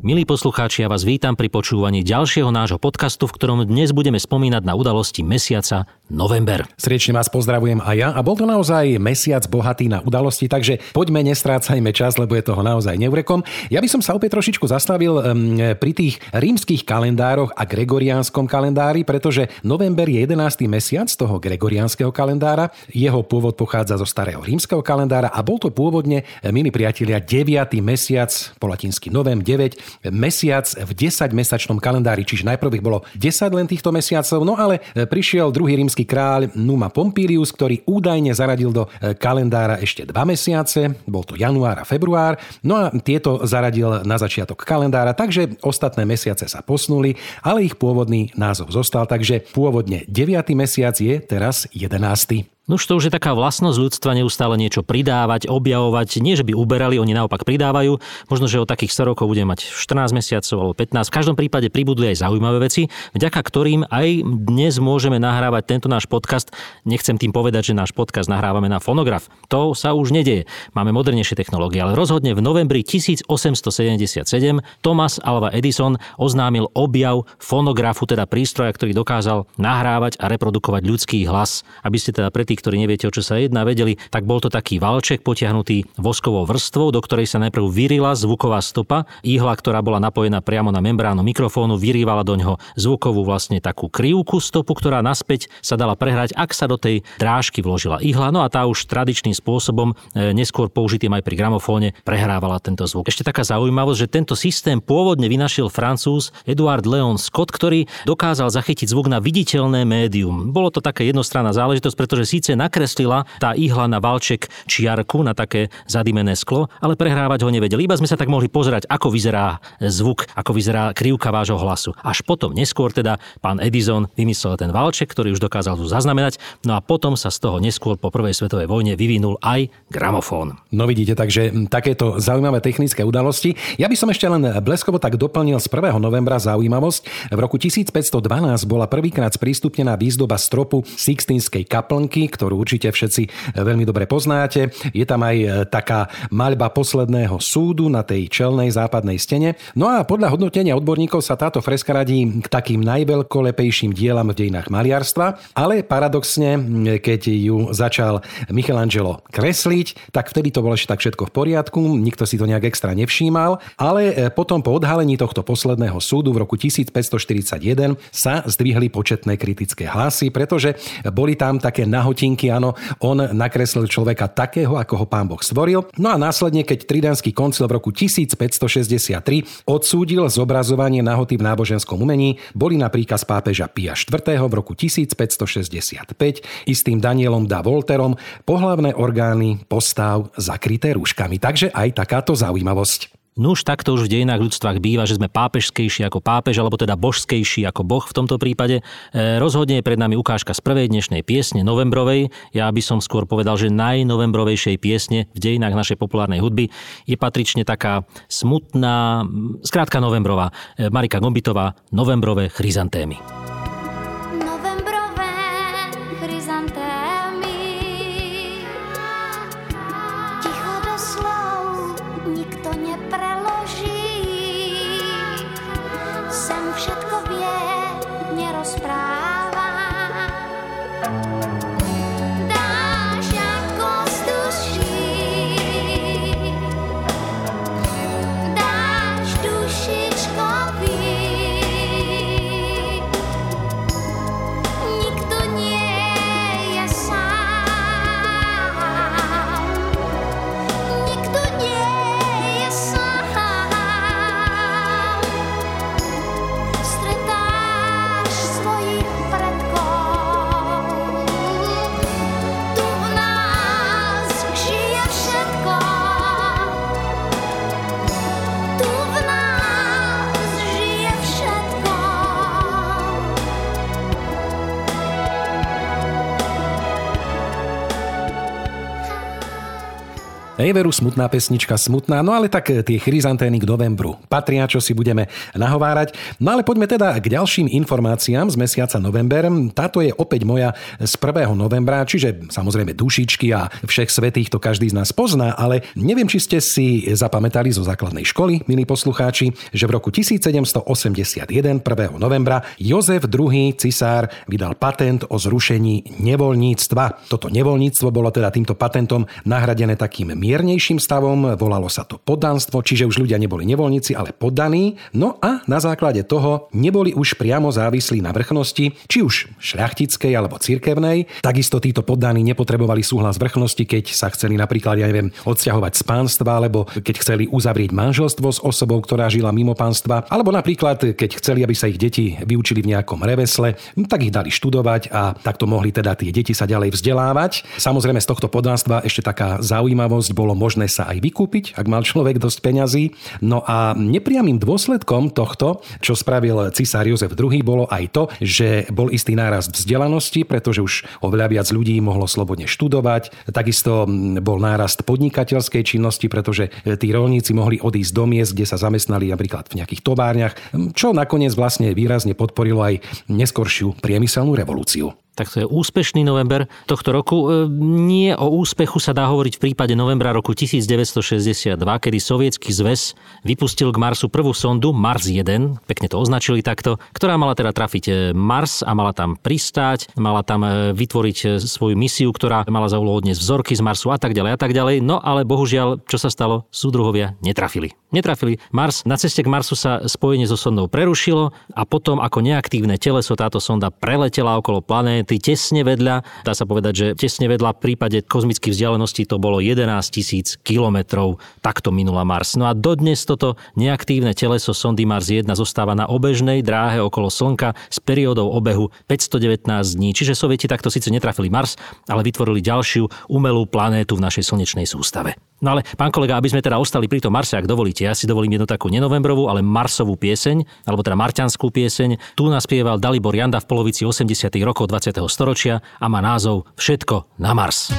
Milí poslucháči, ja vás vítam pri počúvaní ďalšieho nášho podcastu, v ktorom dnes budeme spomínať na udalosti mesiaca november. Sriečne vás pozdravujem aj ja a bol to naozaj mesiac bohatý na udalosti, takže poďme, nestrácajme čas, lebo je toho naozaj neurekom. Ja by som sa opäť trošičku zastavil pri tých rímskych kalendároch a gregoriánskom kalendári, pretože november je 11. mesiac toho gregoriánskeho kalendára. Jeho pôvod pochádza zo starého rímskeho kalendára a bol to pôvodne, milí priatelia, 9. mesiac, po latinsky novem 9, mesiac v 10-mesačnom kalendári, čiže najprv ich bolo 10 len týchto mesiacov, no ale e, prišiel druhý rímsky kráľ Numa Pompilius, ktorý údajne zaradil do e, kalendára ešte dva mesiace, bol to január a február, no a tieto zaradil na začiatok kalendára, takže ostatné mesiace sa posnuli, ale ich pôvodný názov zostal, takže pôvodne 9. mesiac je teraz 11. No už to už je taká vlastnosť ľudstva neustále niečo pridávať, objavovať. Nie, že by uberali, oni naopak pridávajú. Možno, že o takých 100 rokov budeme mať 14 mesiacov alebo 15. V každom prípade pribudli aj zaujímavé veci, vďaka ktorým aj dnes môžeme nahrávať tento náš podcast. Nechcem tým povedať, že náš podcast nahrávame na fonograf. To sa už nedieje. Máme modernejšie technológie, ale rozhodne v novembri 1877 Thomas Alva Edison oznámil objav fonografu, teda prístroja, ktorý dokázal nahrávať a reprodukovať ľudský hlas. Aby ste teda pre tých, ktorí neviete, o čo sa jedná, vedeli, tak bol to taký valček potiahnutý voskovou vrstvou, do ktorej sa najprv vyrila zvuková stopa. Ihla, ktorá bola napojená priamo na membránu mikrofónu, vyrývala do ňoho zvukovú vlastne takú krivku stopu, ktorá naspäť sa dala prehrať, ak sa do tej drážky vložila ihla. No a tá už tradičným spôsobom, e, neskôr použitým aj pri gramofóne, prehrávala tento zvuk. Ešte taká zaujímavosť, že tento systém pôvodne vynašiel francúz Eduard Leon Scott, ktorý dokázal zachytiť zvuk na viditeľné médium. Bolo to také jednostranná záležitosť, pretože síce nakreslila tá ihla na valček čiarku, na také zadimené sklo, ale prehrávať ho nevedeli. Iba sme sa tak mohli pozerať, ako vyzerá zvuk, ako vyzerá krivka vášho hlasu. Až potom, neskôr teda, pán Edison vymyslel ten valček, ktorý už dokázal tu zaznamenať, no a potom sa z toho neskôr po prvej svetovej vojne vyvinul aj gramofón. No vidíte, takže takéto zaujímavé technické udalosti. Ja by som ešte len bleskovo tak doplnil z 1. novembra zaujímavosť. V roku 1512 bola prvýkrát sprístupnená výzdoba stropu Sixtinskej kaplnky, ktorú určite všetci eh, veľmi dobre poznáte. Je tam aj eh, taká maľba posledného súdu na tej čelnej západnej stene. No a podľa hodnotenia odborníkov sa táto freska radí k takým najveľkolepejším dielam v dejinách maliarstva, ale paradoxne, hm, keď ju začal Michelangelo kresliť, tak vtedy to bolo ešte tak všetko v poriadku, nikto si to nejak extra nevšímal, ale eh, potom po odhalení tohto posledného súdu v roku 1541 sa zdvihli početné kritické hlasy, pretože boli tam také nahotinky hodinky, áno, on nakreslil človeka takého, ako ho pán Boh stvoril. No a následne, keď Tridanský koncil v roku 1563 odsúdil zobrazovanie nahoty v náboženskom umení, boli napríklad z pápeža Pia IV. v roku 1565 istým Danielom da Volterom pohlavné orgány postav zakryté rúškami. Takže aj takáto zaujímavosť. Nuž takto už v dejinách ľudstvách býva, že sme pápežskejší ako pápež, alebo teda božskejší ako boh v tomto prípade. E, rozhodne je pred nami ukážka z prvej dnešnej piesne novembrovej. Ja by som skôr povedal, že najnovembrovejšej piesne v dejinách našej populárnej hudby je patrične taká smutná, skrátka novembrová. E, Marika Gombitová, novembrové chryzantémy. Veru, smutná pesnička, smutná, no ale tak tie chryzantény k novembru patria, čo si budeme nahovárať. No ale poďme teda k ďalším informáciám z mesiaca november. Táto je opäť moja z 1. novembra, čiže samozrejme dušičky a všech svetých to každý z nás pozná, ale neviem, či ste si zapamätali zo základnej školy, milí poslucháči, že v roku 1781, 1. novembra, Jozef II. cisár vydal patent o zrušení nevoľníctva. Toto nevoľníctvo bolo teda týmto patentom nahradené takým miernejším stavom, volalo sa to poddanstvo, čiže už ľudia neboli nevoľníci, ale poddaní. No a na základe toho neboli už priamo závislí na vrchnosti, či už šľachtickej alebo cirkevnej. Takisto títo poddaní nepotrebovali súhlas vrchnosti, keď sa chceli napríklad, ja neviem, odsťahovať z pánstva, alebo keď chceli uzavrieť manželstvo s osobou, ktorá žila mimo pánstva, alebo napríklad keď chceli, aby sa ich deti vyučili v nejakom revesle, tak ich dali študovať a takto mohli teda tie deti sa ďalej vzdelávať. Samozrejme z tohto poddanstva ešte taká zaujímavosť, bolo možné sa aj vykúpiť, ak mal človek dosť peňazí. No a nepriamým dôsledkom tohto, čo spravil cisár Jozef II, bolo aj to, že bol istý nárast vzdelanosti, pretože už oveľa viac ľudí mohlo slobodne študovať. Takisto bol nárast podnikateľskej činnosti, pretože tí rolníci mohli odísť do miest, kde sa zamestnali napríklad v nejakých továrniach, čo nakoniec vlastne výrazne podporilo aj neskoršiu priemyselnú revolúciu tak to je úspešný november tohto roku. E, nie o úspechu sa dá hovoriť v prípade novembra roku 1962, kedy Sovietský zväz vypustil k Marsu prvú sondu Mars 1, pekne to označili takto, ktorá mala teda trafiť e, Mars a mala tam pristáť, mala tam e, vytvoriť svoju misiu, ktorá mala za úlohu dnes vzorky z Marsu a tak ďalej a tak ďalej. No ale bohužiaľ, čo sa stalo, súdruhovia netrafili. Netrafili. Mars, na ceste k Marsu sa spojenie so sondou prerušilo a potom ako neaktívne teleso táto sonda preletela okolo planéty planéty tesne vedľa. Dá sa povedať, že tesne vedľa v prípade kozmických vzdialeností to bolo 11 tisíc kilometrov. Takto minula Mars. No a dodnes toto neaktívne teleso sondy Mars 1 zostáva na obežnej dráhe okolo Slnka s periódou obehu 519 dní. Čiže Sovieti takto síce netrafili Mars, ale vytvorili ďalšiu umelú planétu v našej slnečnej sústave. No ale, pán kolega, aby sme teda ostali pri tom Marse, ak dovolíte, ja si dovolím jednu takú nenovembrovú, ale marsovú pieseň, alebo teda marťanskú pieseň. Tu naspieval Dalibor Janda v polovici 80. rokov 20. storočia a má názov Všetko na Mars.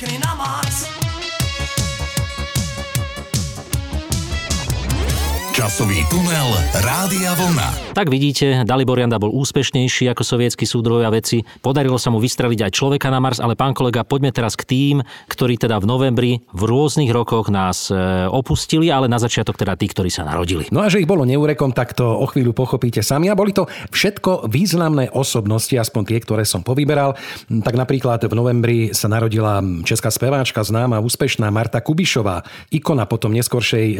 Všechny na Časový tunel Rádia Vlna. Tak vidíte, Dalibor Janda bol úspešnejší ako sovietský súdrojovia veci. Podarilo sa mu vystreliť aj človeka na Mars, ale pán kolega, poďme teraz k tým, ktorí teda v novembri v rôznych rokoch nás e, opustili, ale na začiatok teda tí, ktorí sa narodili. No a že ich bolo neurekom, tak to o chvíľu pochopíte sami. A boli to všetko významné osobnosti, aspoň tie, ktoré som povyberal. Tak napríklad v novembri sa narodila česká speváčka známa úspešná Marta Kubišová, ikona potom neskoršej e,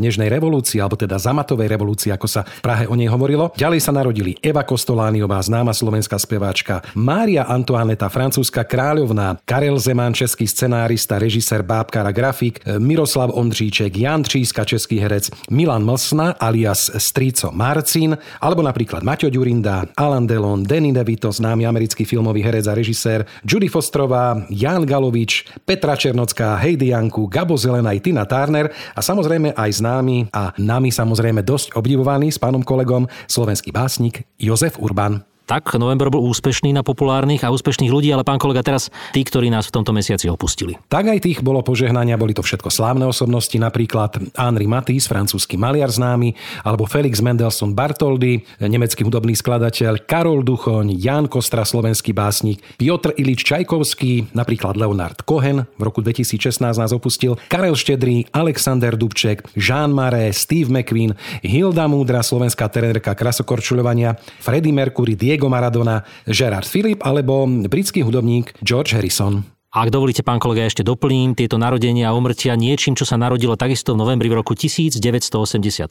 nežnej revolúcie, alebo teda zamatovej revolúcie, ako sa v Prahe o nej hovorilo. Ďalej sa narodili Eva Kostolániová, známa slovenská speváčka, Mária Antoaneta, francúzska kráľovná, Karel Zeman, český scenárista, režisér, bábkar a grafik, Miroslav Ondříček, Jan Tříska, český herec, Milan Mlsna alias Strico Marcin, alebo napríklad Maťo Ďurinda, Alan Delon, Danny DeVito, známy americký filmový herec a režisér, Judy Fostrová, Jan Galovič, Petra Černocká, Heidi Janku, Gabo Zelená Tina Turner a samozrejme aj známy a nami samozrejme dosť obdivovaný s pánom kolegom slovenský básnik Jozef Urban. Tak, november bol úspešný na populárnych a úspešných ľudí, ale pán kolega, teraz tí, ktorí nás v tomto mesiaci opustili. Tak aj tých bolo požehnania, boli to všetko slávne osobnosti, napríklad Henri Matisse, francúzsky maliar známy, alebo Felix Mendelssohn Bartoldy, nemecký hudobný skladateľ, Karol Duchoň, Jan Kostra, slovenský básnik, Piotr Ilič Čajkovský, napríklad Leonard Cohen, v roku 2016 nás opustil, Karel Štedrý, Alexander Dubček, Jean Maré, Steve McQueen, Hilda Múdra, slovenská trenérka krasokorčuľovania, Freddie Mercury, Diego Maradona, Gerard Philip alebo britský hudobník George Harrison. A ak dovolíte, pán kolega, ešte doplním tieto narodenia a umrtia niečím, čo sa narodilo takisto v novembri v roku 1985.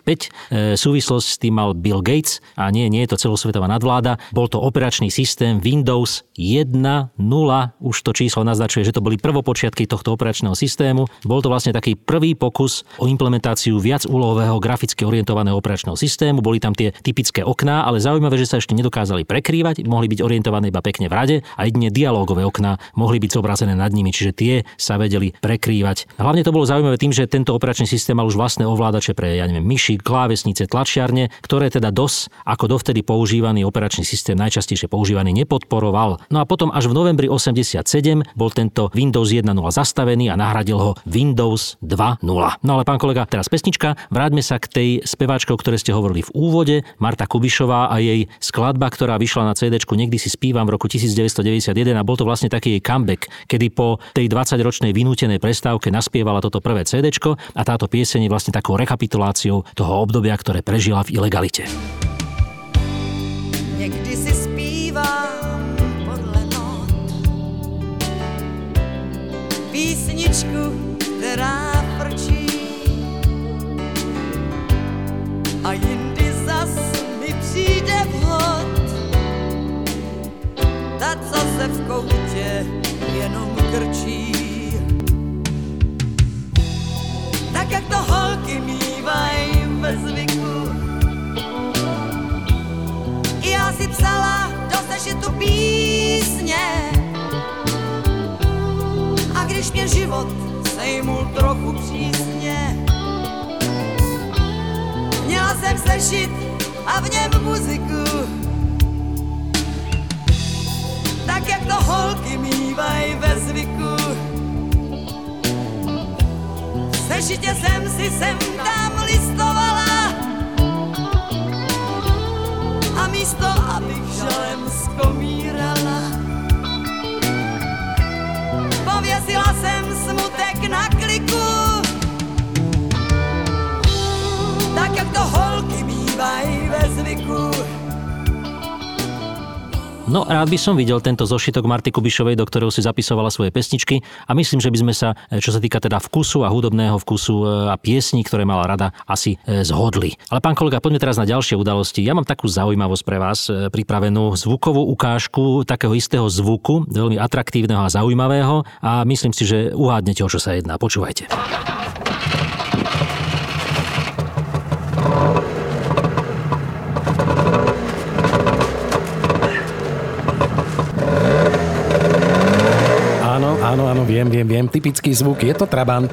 E, súvislosť s tým mal Bill Gates a nie, nie je to celosvetová nadvláda. Bol to operačný systém Windows 1.0. Už to číslo naznačuje, že to boli prvopočiatky tohto operačného systému. Bol to vlastne taký prvý pokus o implementáciu viac úlohového graficky orientovaného operačného systému. Boli tam tie typické okná, ale zaujímavé, že sa ešte nedokázali prekrývať, mohli byť orientované iba pekne v rade a jedine dialogové okná mohli byť zobrazené postavené nad nimi, čiže tie sa vedeli prekrývať. Hlavne to bolo zaujímavé tým, že tento operačný systém mal už vlastné ovládače pre, ja neviem, myši, klávesnice, tlačiarne, ktoré teda DOS ako dovtedy používaný operačný systém najčastejšie používaný nepodporoval. No a potom až v novembri 87 bol tento Windows 1.0 zastavený a nahradil ho Windows 2.0. No ale pán kolega, teraz pesnička, vráťme sa k tej speváčke, o ktorej ste hovorili v úvode, Marta Kubišová a jej skladba, ktorá vyšla na CD, niekdy si spívam v roku 1991 a bol to vlastne taký jej comeback, keď kedy po tej 20-ročnej vynútenej prestávke naspievala toto prvé CD a táto pieseň je vlastne takou rekapituláciou toho obdobia, ktoré prežila v ilegalite. Niekdy si zpívám podle not písničku, ktorá frčí a jindy zas mi přijde vhod ta, co se v koutě jenom krčí. Tak jak to holky mývaj ve zvyku. Já si psala do sešitu písně a když mě život sejmul trochu přísně, měla jsem sešit a v něm muziku tak jak to holky mývaj ve zvyku. Sešitě jsem si sem tam listovala a místo, abych žalem skomírala, pověsila jsem smutek na kliku. Tak jak to holky mývaj ve zvyku. No rád by som videl tento zošitok Marty Kubišovej, do ktorého si zapisovala svoje pesničky a myslím, že by sme sa, e, čo sa týka teda vkusu a hudobného vkusu e, a piesní, ktoré mala rada, asi e, zhodli. Ale pán kolega, poďme teraz na ďalšie udalosti. Ja mám takú zaujímavosť pre vás pripravenú zvukovú ukážku takého istého zvuku, veľmi atraktívneho a zaujímavého a myslím si, že uhádnete, o čo sa jedná. Počúvajte. Áno, áno, viem, viem, viem. Typický zvuk. Je to Trabant.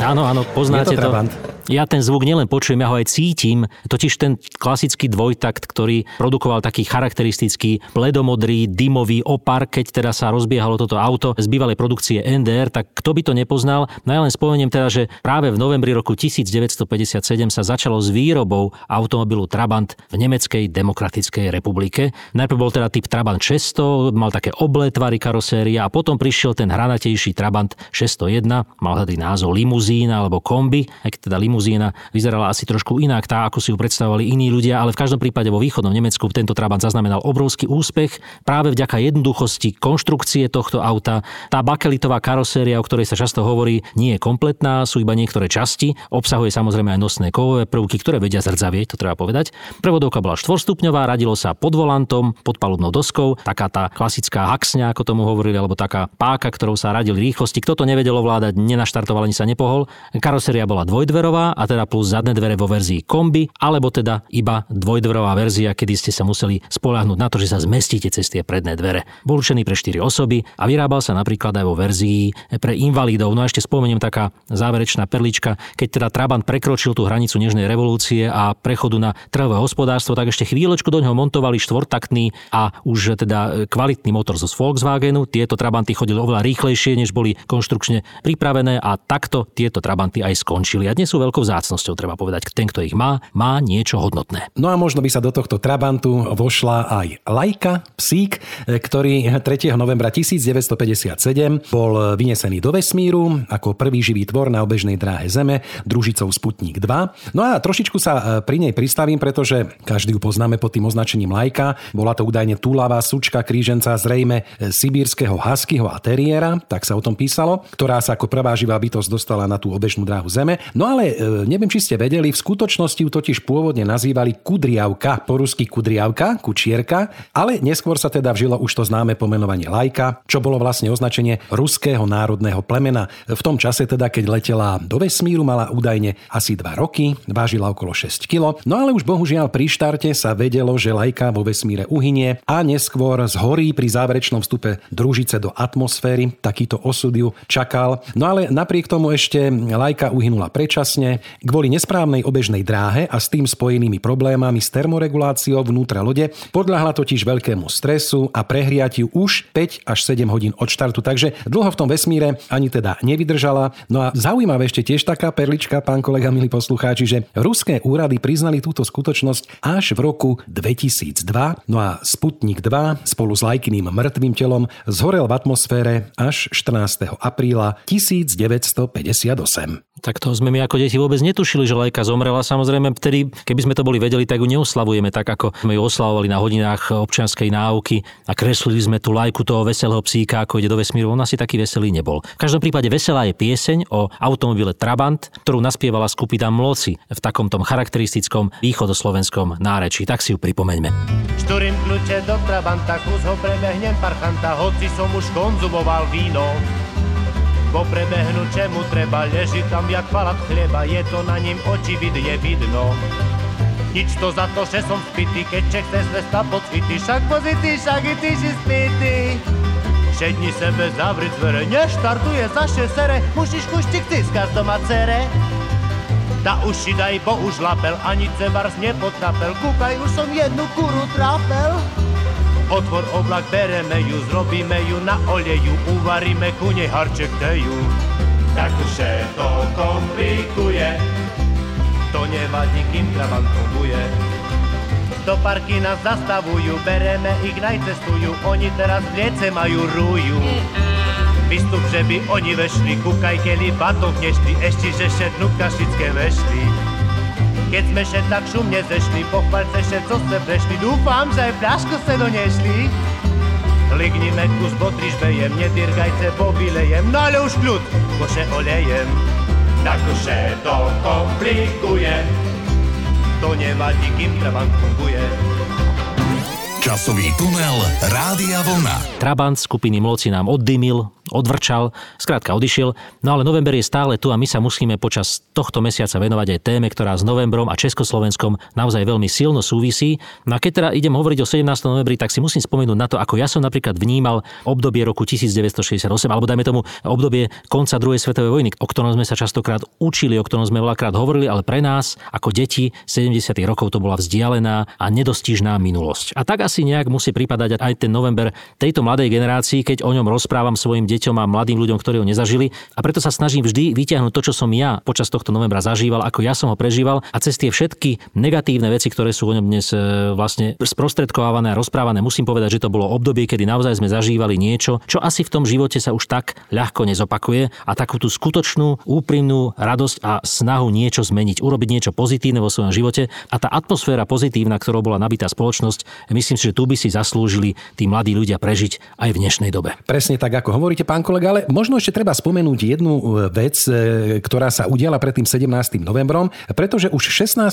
Áno, áno, poznáte je to. Trabant. To ja ten zvuk nielen počujem, ja ho aj cítim. Totiž ten klasický dvojtakt, ktorý produkoval taký charakteristický bledomodrý dymový opar, keď teda sa rozbiehalo toto auto z bývalej produkcie NDR, tak kto by to nepoznal? No ja len spomeniem teda, že práve v novembri roku 1957 sa začalo s výrobou automobilu Trabant v Nemeckej demokratickej republike. Najprv bol teda typ Trabant 600, mal také oblé tvary karoséria a potom prišiel ten hranatejší Trabant 601, mal tedy názov limuzína alebo kombi, aj teda limuzína limuzína vyzerala asi trošku inak, tá, ako si ju predstavovali iní ľudia, ale v každom prípade vo východnom Nemecku tento Trabant zaznamenal obrovský úspech práve vďaka jednoduchosti konštrukcie tohto auta. Tá bakelitová karoséria, o ktorej sa často hovorí, nie je kompletná, sú iba niektoré časti, obsahuje samozrejme aj nosné kovové prvky, ktoré vedia zrdzavieť, to treba povedať. Prevodovka bola štvorstupňová, radilo sa pod volantom, pod palubnou doskou, taká tá klasická haxňa, ako tomu hovorili, alebo taká páka, ktorou sa radili rýchlosti. Kto to nevedel ovládať, nenaštartoval ani sa nepohol. Karoséria bola dvojdverová, dvojdverová a teda plus zadné dvere vo verzii kombi, alebo teda iba dvojdverová verzia, kedy ste sa museli spoľahnúť na to, že sa zmestíte cez tie predné dvere. Bol určený pre 4 osoby a vyrábal sa napríklad aj vo verzii pre invalidov. No a ešte spomeniem taká záverečná perlička, keď teda Trabant prekročil tú hranicu nežnej revolúcie a prechodu na trhové hospodárstvo, tak ešte chvíľočku do ňoho montovali štvortaktný a už teda kvalitný motor zo Volkswagenu. Tieto Trabanty chodili oveľa rýchlejšie, než boli konštrukčne pripravené a takto tieto Trabanty aj skončili. A dnes sú veľkou vzácnosťou, treba povedať. Ten, kto ich má, má niečo hodnotné. No a možno by sa do tohto Trabantu vošla aj Lajka, psík, ktorý 3. novembra 1957 bol vynesený do vesmíru ako prvý živý tvor na obežnej dráhe Zeme družicou Sputnik 2. No a trošičku sa e, pri nej pristavím, pretože každý ju poznáme pod tým označením Lajka. Bola to údajne túlavá sučka kríženca zrejme e, sibírskeho huskyho a teriéra, tak sa o tom písalo, ktorá sa ako prvá živá bytosť dostala na tú obežnú dráhu Zeme. No ale neviem, či ste vedeli, v skutočnosti ju totiž pôvodne nazývali kudriavka, po rusky kudriavka, kučierka, ale neskôr sa teda vžilo už to známe pomenovanie lajka, čo bolo vlastne označenie ruského národného plemena. V tom čase teda, keď letela do vesmíru, mala údajne asi 2 roky, vážila okolo 6 kg, no ale už bohužiaľ pri štarte sa vedelo, že lajka vo vesmíre uhynie a neskôr zhorí pri záverečnom vstupe družice do atmosféry. Takýto osud ju čakal. No ale napriek tomu ešte lajka uhynula predčasne kvôli nesprávnej obežnej dráhe a s tým spojenými problémami s termoreguláciou vnútra lode. Podľahla totiž veľkému stresu a prehriatiu už 5 až 7 hodín od štartu, takže dlho v tom vesmíre ani teda nevydržala. No a zaujímavé ešte tiež taká perlička, pán kolega, milí poslucháči, že ruské úrady priznali túto skutočnosť až v roku 2002. No a Sputnik 2 spolu s lajkyným mŕtvým telom zhorel v atmosfére až 14. apríla 1958. Tak to sme my ako deti vôbec netušili, že lajka zomrela. Samozrejme, vtedy, keby sme to boli vedeli, tak ju neoslavujeme tak, ako sme ju oslavovali na hodinách občianskej náuky a kreslili sme tú lajku toho veselého psíka, ako ide do vesmíru. On asi taký veselý nebol. V každom prípade veselá je pieseň o automobile Trabant, ktorú naspievala skupina Mloci v takom tom charakteristickom východoslovenskom nárečí. Tak si ju pripomeňme. Šturím kľúče do Trabanta, kus ho prebehnem parchanta, hoci som už konzumoval víno. Po prebehnu čemu treba, leží tam jak palat chleba, je to na ním očividne vidno. Nič to za to, že som spitý, keď ček cez mesta pocity, však pozity, však i ty si spitý. Šedni sebe, zavri dvere, neštartuje za šesere, musíš kuštik tiskať doma cere. Da uši daj, bo už lapel, ani cebars nepotrapel, kúkaj, už som jednu kuru trapel. Otvor oblak, bereme ju, zrobíme ju na oleju, uvaríme ku nej harček teju. Tak už to komplikuje, to nevadí, kým travant funguje. Do parky nás zastavujú, bereme ich, najcestujú, oni teraz v liece majú rúju. Vystup, že by oni vešli, kúkaj, keli batok nešli, ešte, že šednú kašické vešli. Keď sme še tak šumne zešli, pochvaľte še, co ste prešli, dúfam, že aj fľašku ste donesli. Lignime kus botrižbejem, nedyrgajce pobilejem, no ale už kľud, koše olejem. Tak už to komplikuje, to nevadí, kým trvant funguje. Časový tunel Rádia Vlna. Trabant skupiny Mloci nám oddymil, odvrčal, skrátka odišiel. No ale november je stále tu a my sa musíme počas tohto mesiaca venovať aj téme, ktorá s novembrom a Československom naozaj veľmi silno súvisí. No a keď teda idem hovoriť o 17. novembri, tak si musím spomenúť na to, ako ja som napríklad vnímal obdobie roku 1968, alebo dajme tomu obdobie konca druhej svetovej vojny, o ktorom sme sa častokrát učili, o ktorom sme veľakrát hovorili, ale pre nás ako deti 70. rokov to bola vzdialená a nedostižná minulosť. A tak asi nejak musí pripadať aj ten november tejto mladej generácii, keď o ňom rozprávam svojim deťom deťom a mladým ľuďom, ktorí ho nezažili. A preto sa snažím vždy vyťahnuť to, čo som ja počas tohto novembra zažíval, ako ja som ho prežíval a cez tie všetky negatívne veci, ktoré sú o ňom dnes e, vlastne sprostredkovávané a rozprávané, musím povedať, že to bolo obdobie, kedy naozaj sme zažívali niečo, čo asi v tom živote sa už tak ľahko nezopakuje a takú tú skutočnú, úprimnú radosť a snahu niečo zmeniť, urobiť niečo pozitívne vo svojom živote a tá atmosféra pozitívna, ktorou bola nabitá spoločnosť, myslím si, že tu by si zaslúžili tí mladí ľudia prežiť aj v dnešnej dobe. Presne tak, ako hovoríte, pán kolega, ale možno ešte treba spomenúť jednu e, vec, e, ktorá sa udiala pred tým 17. novembrom, pretože už 16.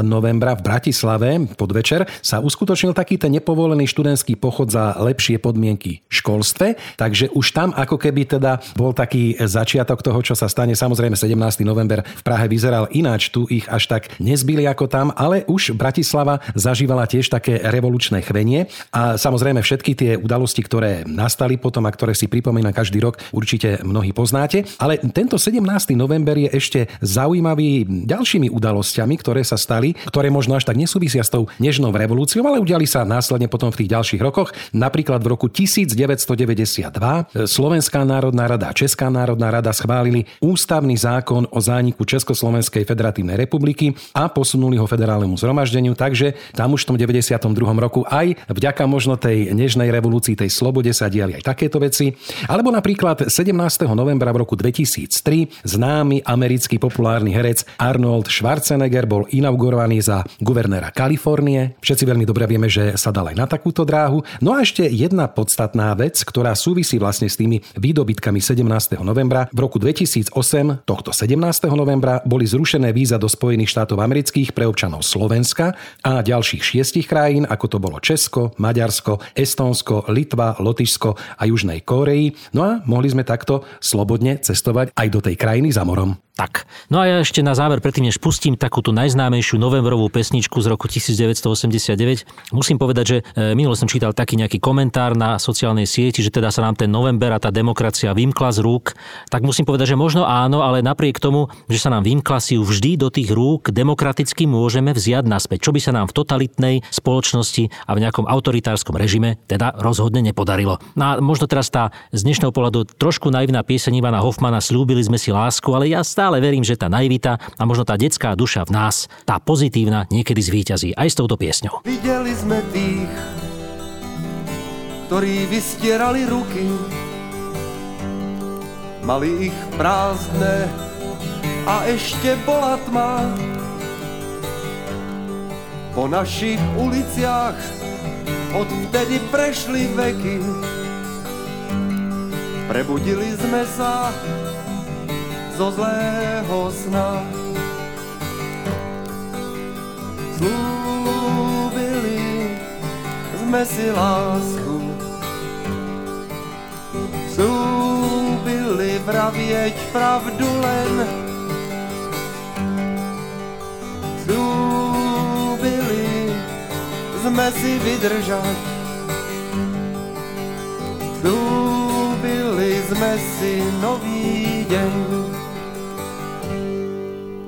novembra v Bratislave podvečer sa uskutočnil taký ten nepovolený študentský pochod za lepšie podmienky v školstve, takže už tam ako keby teda bol taký začiatok toho, čo sa stane. Samozrejme 17. november v Prahe vyzeral ináč, tu ich až tak nezbili ako tam, ale už Bratislava zažívala tiež také revolučné chvenie a samozrejme všetky tie udalosti, ktoré nastali potom a ktoré si pripomína každý rok, určite mnohí poznáte. Ale tento 17. november je ešte zaujímavý ďalšími udalosťami, ktoré sa stali, ktoré možno až tak nesúvisia s tou nežnou revolúciou, ale udiali sa následne potom v tých ďalších rokoch. Napríklad v roku 1992 Slovenská národná rada a Česká národná rada schválili ústavný zákon o zániku Československej federatívnej republiky a posunuli ho federálnemu zhromaždeniu, takže tam už v tom 92. roku aj vďaka možno tej nežnej revolúcii, tej slobode sa diali aj takéto veci. Alebo napríklad 17. novembra v roku 2003 známy americký populárny herec Arnold Schwarzenegger bol inaugurovaný za guvernéra Kalifornie. Všetci veľmi dobre vieme, že sa dal aj na takúto dráhu. No a ešte jedna podstatná vec, ktorá súvisí vlastne s tými výdobytkami 17. novembra. V roku 2008, tohto 17. novembra, boli zrušené víza do Spojených štátov amerických pre občanov Slovenska a ďalších šiestich krajín, ako to bolo Česko, Maďarsko, Estónsko, Litva, Lotyšsko a Južnej Kóreji. No a mohli sme takto slobodne cestovať aj do tej krajiny za morom. Tak. No a ja ešte na záver, predtým než pustím takúto najznámejšiu novembrovú pesničku z roku 1989, musím povedať, že e, minule som čítal taký nejaký komentár na sociálnej sieti, že teda sa nám ten november a tá demokracia vymkla z rúk. Tak musím povedať, že možno áno, ale napriek tomu, že sa nám vymkla si ju vždy do tých rúk, demokraticky môžeme vziať naspäť. Čo by sa nám v totalitnej spoločnosti a v nejakom autoritárskom režime teda rozhodne nepodarilo. No a možno teraz tá z dnešného pohľadu trošku naivná pieseň Ivana Hoffmana Slúbili sme si lásku, ale ja stále stále verím, že tá naivita a možno tá detská duša v nás, tá pozitívna, niekedy zvíťazí aj s touto piesňou. Videli sme tých, ktorí vystierali ruky, mali ich prázdne a ešte bola tma. Po našich uliciach odvtedy prešli veky, prebudili sme sa zo zlého sna. Slúbili sme si lásku, slúbili vravieť pravdu len. Slúbili sme si vydržať, slúbili sme si nový deň.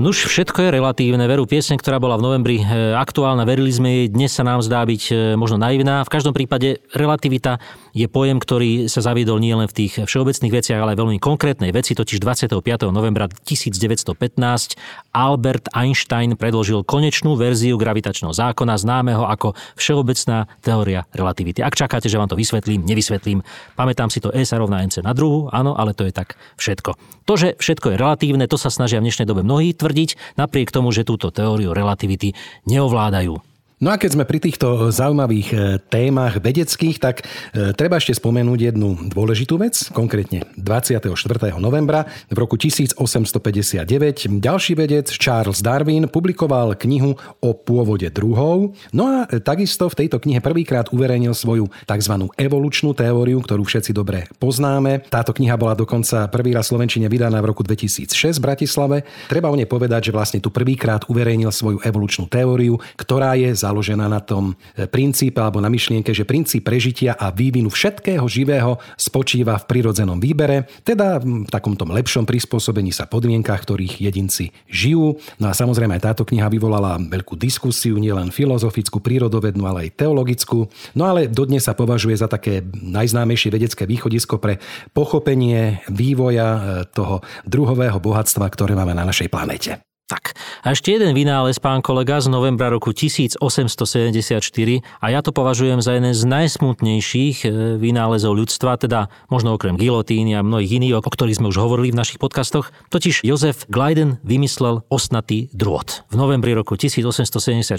Nuž, všetko je relatívne. Veru, piesne, ktorá bola v novembri e, aktuálna, verili sme jej, dnes sa nám zdá byť e, možno naivná. V každom prípade relativita je pojem, ktorý sa zaviedol nielen v tých všeobecných veciach, ale aj veľmi konkrétnej veci, totiž 25. novembra 1915 Albert Einstein predložil konečnú verziu gravitačného zákona, známeho ako všeobecná teória relativity. Ak čakáte, že vám to vysvetlím, nevysvetlím, pamätám si to E sa rovná NC na druhú, áno, ale to je tak všetko. To, že všetko je relatívne, to sa snažia v dnešnej dobe mnohí tvrdiť, napriek tomu, že túto teóriu relativity neovládajú. No a keď sme pri týchto zaujímavých e, témach vedeckých, tak e, treba ešte spomenúť jednu dôležitú vec, konkrétne 24. novembra v roku 1859 ďalší vedec Charles Darwin publikoval knihu o pôvode druhov. No a takisto v tejto knihe prvýkrát uverejnil svoju tzv. evolučnú teóriu, ktorú všetci dobre poznáme. Táto kniha bola dokonca prvý raz Slovenčine vydaná v roku 2006 v Bratislave. Treba o nej povedať, že vlastne tu prvýkrát uverejnil svoju evolučnú teóriu, ktorá je za založená na tom e, princípe alebo na myšlienke, že princíp prežitia a vývinu všetkého živého spočíva v prirodzenom výbere, teda v takom tom lepšom prispôsobení sa podmienkach, ktorých jedinci žijú. No a samozrejme aj táto kniha vyvolala veľkú diskusiu, nielen filozofickú, prírodovednú, ale aj teologickú. No ale dodnes sa považuje za také najznámejšie vedecké východisko pre pochopenie vývoja e, toho druhového bohatstva, ktoré máme na našej planete. Tak. A ešte jeden vynález, pán kolega, z novembra roku 1874 a ja to považujem za jeden z najsmutnejších e, vynálezov ľudstva, teda možno okrem gilotíny a mnohých iných, o ktorých sme už hovorili v našich podcastoch. Totiž Jozef Gleiden vymyslel osnatý drôt. V novembri roku 1874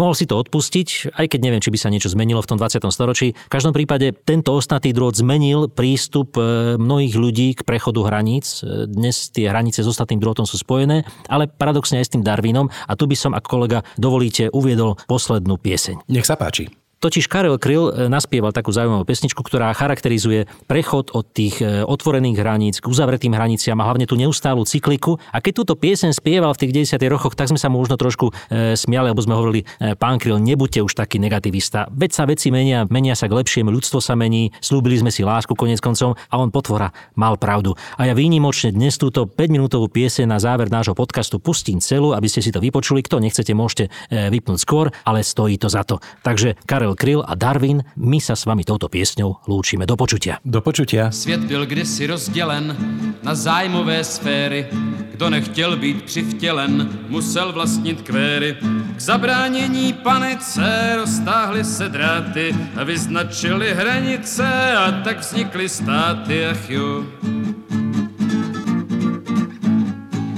mohol si to odpustiť, aj keď neviem, či by sa niečo zmenilo v tom 20. storočí. V každom prípade tento osnatý drôt zmenil prístup e, mnohých ľudí k prechodu hraníc. E, dnes tie hranice s ostatným drôtom sú spojené, ale paradoxne aj s tým Darwinom a tu by som, ako kolega dovolíte, uviedol poslednú pieseň. Nech sa páči. Totiž Karel Kryl e, naspieval takú zaujímavú pesničku, ktorá charakterizuje prechod od tých e, otvorených hraníc k uzavretým hraniciam a hlavne tú neustálu cykliku. A keď túto piesen spieval v tých 90. rokoch, tak sme sa mu možno trošku e, smiali, lebo sme hovorili, pán Kryl, nebuďte už taký negativista. Veď sa veci menia, menia sa k lepšiemu, ľudstvo sa mení, slúbili sme si lásku konec koncom a on potvora mal pravdu. A ja výnimočne dnes túto 5-minútovú piesen na záver nášho podcastu pustím celú, aby ste si to vypočuli. Kto nechcete, môžete vypnúť skôr, ale stojí to za to. Takže Karel Karel Kryl a Darwin, my sa s vami touto piesňou lúčime. Do počutia. Do počutia. Svět byl kdysi rozdělen na zájmové sféry. Kdo nechtěl být přivtělen, musel vlastnit kvéry. K zabránění panice roztáhly se dráty a vyznačili hranice a tak vznikly státy, ach jo.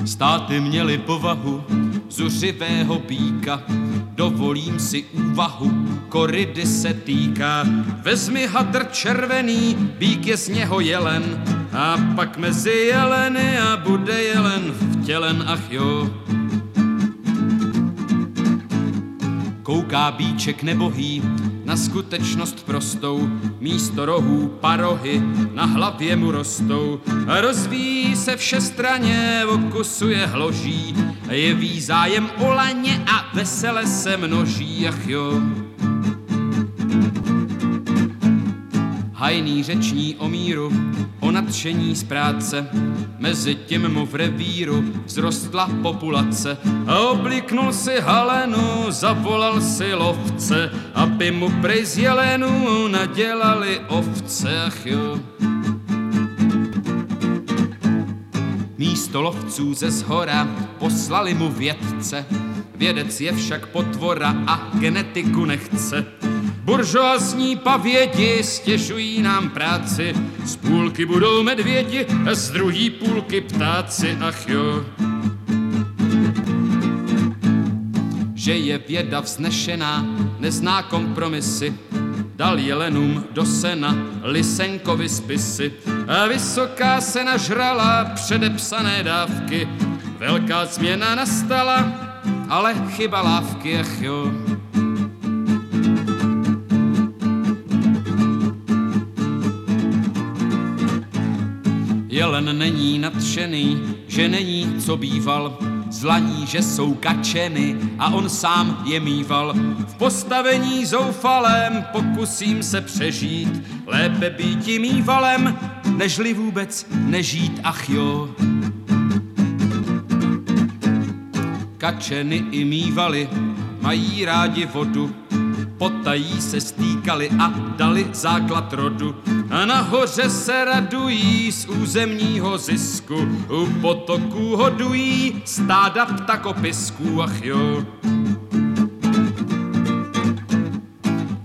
Státy měly povahu zuřivého býka, dovolím si úvahu, koridy se týká. Vezmi hadr červený, bík je z něho jelen, a pak mezi jeleny a bude jelen vtělen, ach jo. Kouká bíček nebohý na skutečnost prostou, místo rohů parohy na hlavě mu rostou. Rozvíjí se všestraně, okusuje hloží, jeví zájem o laně a vesele se množí, ach jo. Hajný řeční o míru, o nadšení z práce, mezi tím mu v revíru vzrostla populace a obliknul si halenu, zavolal si lovce, aby mu prej z jelenu nadělali ovce, ach jo. Místo lovců ze zhora poslali mu vědce, vědec je však potvora a genetiku nechce. Buržoazní pavědi stěžují nám práci, z půlky budou medvědi, a z druhý půlky ptáci, ach jo. Že je věda vznešená, nezná kompromisy, dal jelenům do sena Lisenkovi spisy a vysoká se nažrala předepsané dávky. Velká změna nastala, ale chyba lávky, ach jo. Není nadšený, že není co býval, zlaní, že jsou kačeny a on sám je mýval. V postavení zoufalém pokusím se přežít, lépe být mývalem, nežli vůbec nežít, ach jo. Kačeny i mývaly mají rádi vodu, potají se stýkali a dali základ rodu. A nahoře se radují z územního zisku, u potoků hodují stáda ptakopisků, ach jo.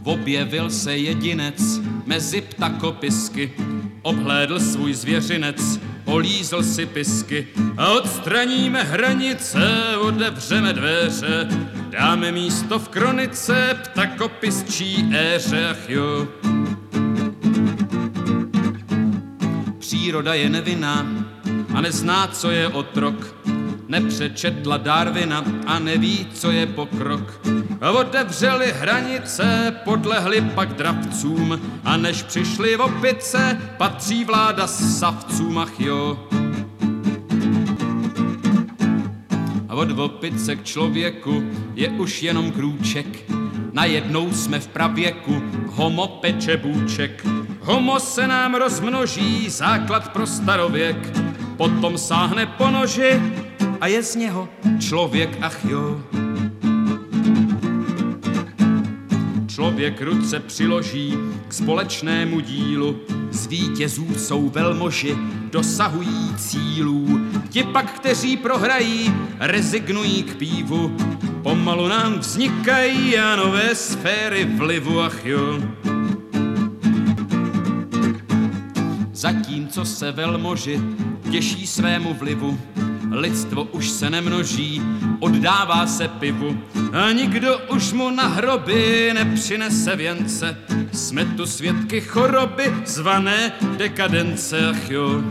Objevil se jedinec mezi ptakopisky, obhlédl svůj zvěřinec, olízl si pisky a odstraníme hranice, otevřeme dveře, dáme místo v kronice ptakopisčí éře, ach jo. Příroda je nevinná a nezná, co je otrok, nepřečetla Darwina a neví, co je pokrok. Otevřeli hranice, podlehli pak dravcům a než přišli v opice, patří vláda s savcům, ach jo. A od opice k člověku je už jenom krůček, najednou jsme v pravěku, homo peče bůček. Homo se nám rozmnoží, základ pro starověk, potom sáhne po noži a je z něho člověk, ach jo. Člověk ruce přiloží k společnému dílu, z vítězů jsou velmoži, dosahují cílů. Ti pak, kteří prohrají, rezignují k pívu. Pomalu nám vznikají a nové sféry vlivu, ach jo. Zatímco se velmoži těší svému vlivu, lidstvo už se nemnoží, oddává se pivu a nikdo už mu na hroby nepřinese věnce. Jsme tu svědky choroby zvané dekadence, ach jo.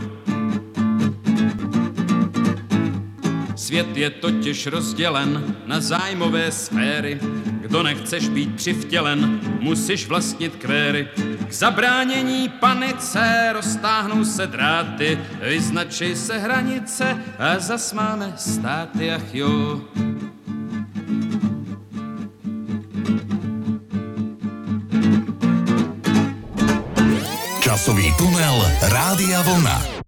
Svět je totiž rozdělen na zájmové sféry. Kdo nechceš být přivtělen, musíš vlastnit kvéry. K zabránění panice roztáhnou se dráty, vyznačí se hranice a zas máme státy, ach jo. Časový tunel Rádia Vlna.